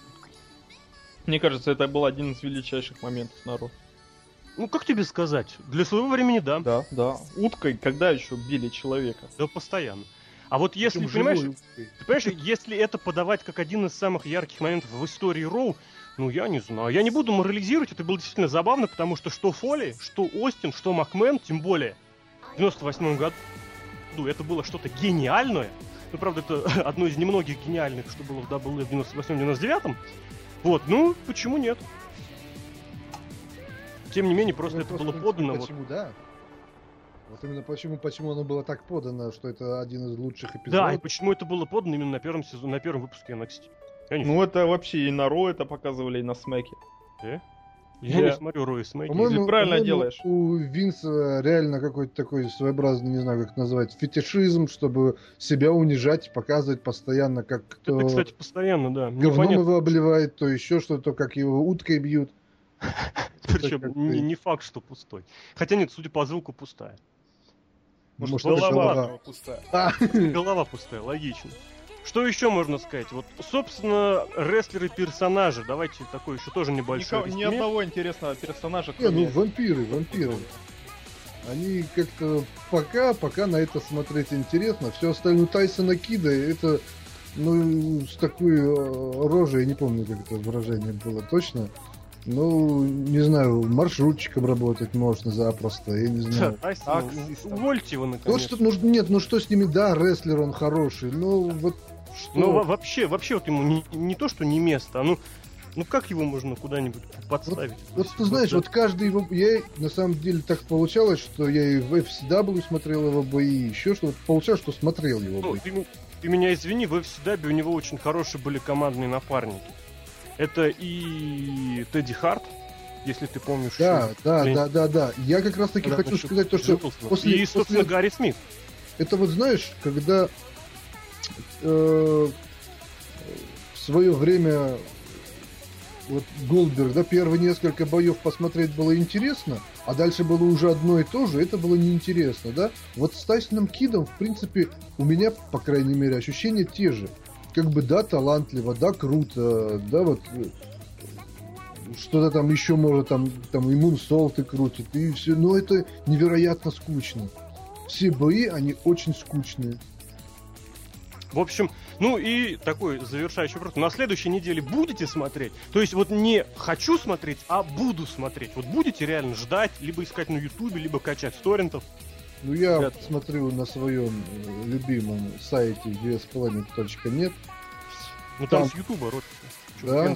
мне кажется, это был один из величайших моментов народ. Ну, как тебе сказать? Для своего времени, да. Да, да. Уткой когда еще били человека? Да, постоянно. А вот если, Причем понимаешь, ты понимаешь, если это подавать как один из самых ярких моментов в истории Роу, Ну, я не знаю. Я не буду морализировать, это было действительно забавно, потому что что Фоли, что Остин, что Макмен, тем более в 98 году, это было что-то гениальное. Ну, правда, это одно из немногих гениальных, что было в WWE в 98-99. Вот, ну, почему нет? Тем не менее, просто ну, это просто было подано. Почему, вот... да? Вот именно почему, почему оно было так подано, что это один из лучших эпизодов. Да, и почему это было подано именно на первом сезоне, на первом выпуске NXT. Конечно. Ну это вообще и на Ро это показывали, и на Смеке. Да? Я, не смотрю Ро и Смеки. По-моему, правильно делаешь. У Винса реально какой-то такой своеобразный, не знаю, как назвать, фетишизм, чтобы себя унижать, показывать постоянно, как кто... Это, кстати, постоянно, да. Говном Непонятно. его обливает, то еще что-то, то как его уткой бьют. Причем не, не факт, что пустой. Хотя нет, судя по звуку, пустая. Может, Может голова, голова пустая. А. Голова пустая, логично. Что еще можно сказать? Вот, собственно, рестлеры-персонажи. Давайте такой еще тоже небольшой Никого, Ни одного интересного персонажа. Не, ну вампиры, вампиры. Они как-то пока, пока на это смотреть интересно. Все остальное Тайсона Кида, это, ну, с такой э, рожей, я не помню, как это выражение было точно. Ну, не знаю, маршрутчиком работать можно запросто, я не знаю. Так, увольте его наконец. Вот что, ну, нет, ну что с ними, да, рестлер он хороший, ну вот что... Ну вообще, вообще вот ему не, не то, что не место, а ну, ну как его можно куда-нибудь подставить? Вот, вот ты знаешь, вот, вот каждый его... Я на самом деле так получалось, что я и в FCW смотрел его бои, еще что-то. Получалось, что смотрел его ну, бои. Ты, ты меня извини, в FCW у него очень хорошие были командные напарники. Это и Тедди Харт, если ты помнишь. Да, да, да, да, да. Я как раз таки хочу сказать то, что после... И, собственно, после... Гарри Смит. Это вот знаешь, когда э, в свое время вот Голдберг, да, первые несколько боев посмотреть было интересно, а дальше было уже одно и то же, это было неинтересно, да. Вот с Тайсоном Кидом, в принципе, у меня, по крайней мере, ощущения те же как бы, да, талантливо, да, круто, да, вот э, что-то там еще может, там, там иммун солты крутит, и все, но это невероятно скучно. Все бои, они очень скучные. В общем, ну и такой завершающий вопрос. На следующей неделе будете смотреть? То есть вот не хочу смотреть, а буду смотреть. Вот будете реально ждать, либо искать на ютубе, либо качать с торрентов? Ну, я Ребята. смотрю на своем э, любимом сайте usplanet.net. Ну, там, там с Ютуба рот. Да?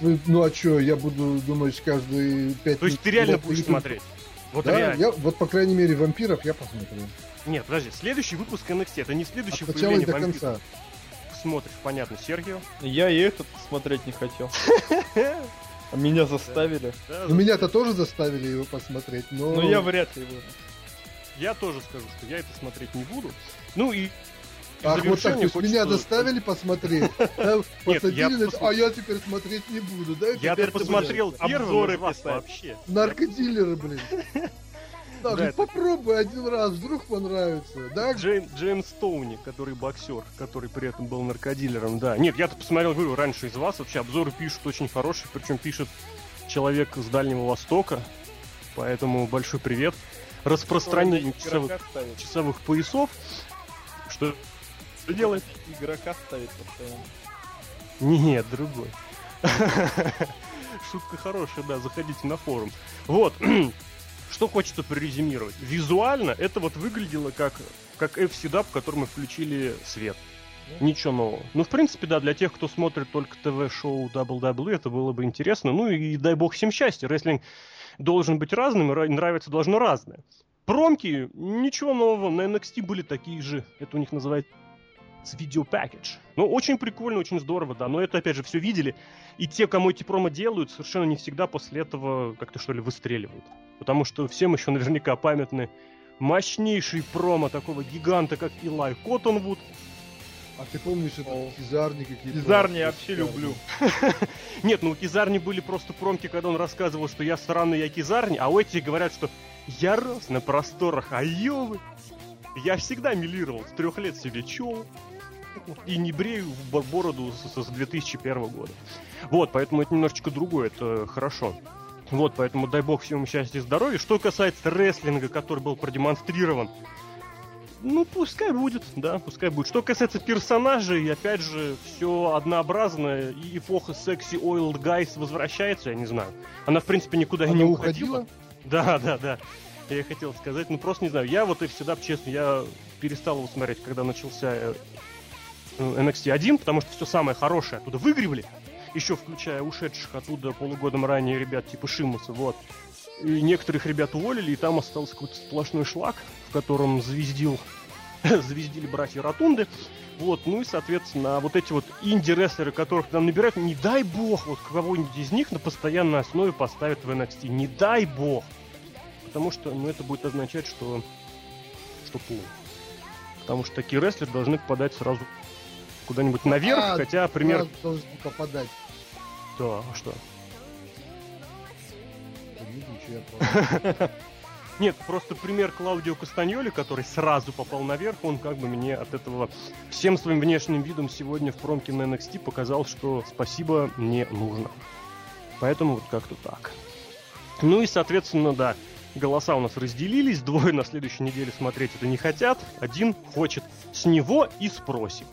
Ну, ну, а что, я буду, думаешь, каждый пять То есть ты реально будешь YouTube... смотреть? Вот да, реально. Я, вот, по крайней мере, вампиров я посмотрю. Нет, подожди, следующий выпуск NXT, это не следующий От начала до конца. Смотришь, понятно, Сергио. Я и этот смотреть не хотел. А меня заставили. Ну, меня-то тоже заставили его посмотреть, но... Но я вряд ли его. Я тоже скажу, что я это смотреть не буду. Ну и Ах, вот так, то есть меня заставили посмотреть, посадили, а я теперь смотреть не буду, да? Я посмотрел обзоры вообще. Наркодилеры, блин. Да, да, попробуй один раз, вдруг понравится. Да? Джейм, Джеймс Стоуни, который боксер, который при этом был наркодилером, да. Нет, я-то посмотрел, говорю, раньше из вас вообще обзоры пишут очень хорошие, причем пишет человек с Дальнего Востока, поэтому большой привет распространение часовых, часовых поясов. Что, что делает? Игрока ставит постоянно. Нет, другой. Шутка хорошая, да, заходите на форум. Вот, что хочется прорезюмировать. Визуально это вот выглядело как, как FCW, в котором мы включили свет. Ничего нового. Ну, в принципе, да, для тех, кто смотрит только ТВ-шоу WWE, это было бы интересно. Ну и дай бог всем счастья. Рестлинг должен быть разным, и нравится должно разное. Промки, ничего нового, на NXT были такие же. Это у них называется видео пакетч. Ну, очень прикольно, очень здорово, да. Но это, опять же, все видели. И те, кому эти промо делают, совершенно не всегда после этого как-то, что ли, выстреливают. Потому что всем еще наверняка памятны мощнейший промо такого гиганта, как Илай Коттонвуд, а ты помнишь, это О. Кизарни какие-то? Кизарни я вообще люблю. Нет, ну у Кизарни были просто промки, когда он рассказывал, что я странный, я Кизарни, а у этих говорят, что я рос на просторах Айовы. Я всегда милировал, с трех лет себе чел. И не брею в бороду с, с 2001 года. Вот, поэтому это немножечко другое, это хорошо. Вот, поэтому дай бог всем счастья и здоровья. Что касается рестлинга, который был продемонстрирован Ну, пускай будет, да, пускай будет. Что касается персонажей, опять же, все однообразное, и эпоха секси Oiled Guys возвращается, я не знаю. Она, в принципе, никуда Она не уходила? уходила. Да, да, да. Я хотел сказать, ну просто не знаю. Я вот и всегда, честно, я перестал его смотреть, когда начался э, NXT 1, потому что все самое хорошее оттуда выгребли, еще включая ушедших оттуда полугодом ранее ребят типа Шимуса, вот. И некоторых ребят уволили, и там остался какой-то сплошной шлак, в котором звездил, звездили братья Ротунды. Вот, ну и, соответственно, вот эти вот инди-рестлеры, которых там набирают, не дай бог, вот кого-нибудь из них на постоянной основе поставят в NXT. Не дай бог. Потому что, ну, это будет означать, что, что плохо. Потому что такие рестлеры должны попадать сразу куда-нибудь наверх, А, хотя пример... Сразу должен попадать. А что? Просто- Нет, просто пример Клаудио Кастаньоли, который сразу попал наверх, он как бы мне от этого всем своим внешним видом сегодня в промке на NXT показал, что спасибо не нужно. Поэтому вот как-то так. Ну и, соответственно, да, голоса у нас разделились, двое на следующей неделе смотреть это не хотят, один хочет. С него и спросим.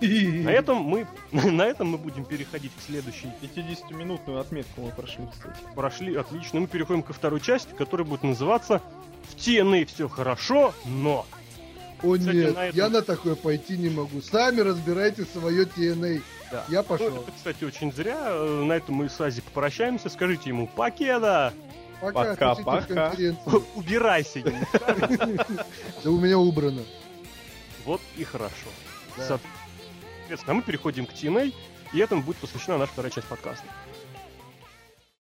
На этом мы, на этом мы будем переходить к следующей 50-минутную отметку мы прошли, кстати. прошли отлично. Мы переходим ко второй части, которая будет называться «В TNA все хорошо, но...» О Кстати, нет, на этом- я на такое пойти не могу. Сами разбирайте свое TNA. Да. Я Ну, пошел. это, кстати, очень зря. Э, На этом мы с Ази попрощаемся. Скажите ему «Покеда!» Пока, Пока, пока. Убирайся. Да у меня убрано. Вот и хорошо. Да. Соответственно, мы переходим к TNA, и этому будет посвящена наша вторая часть подкаста.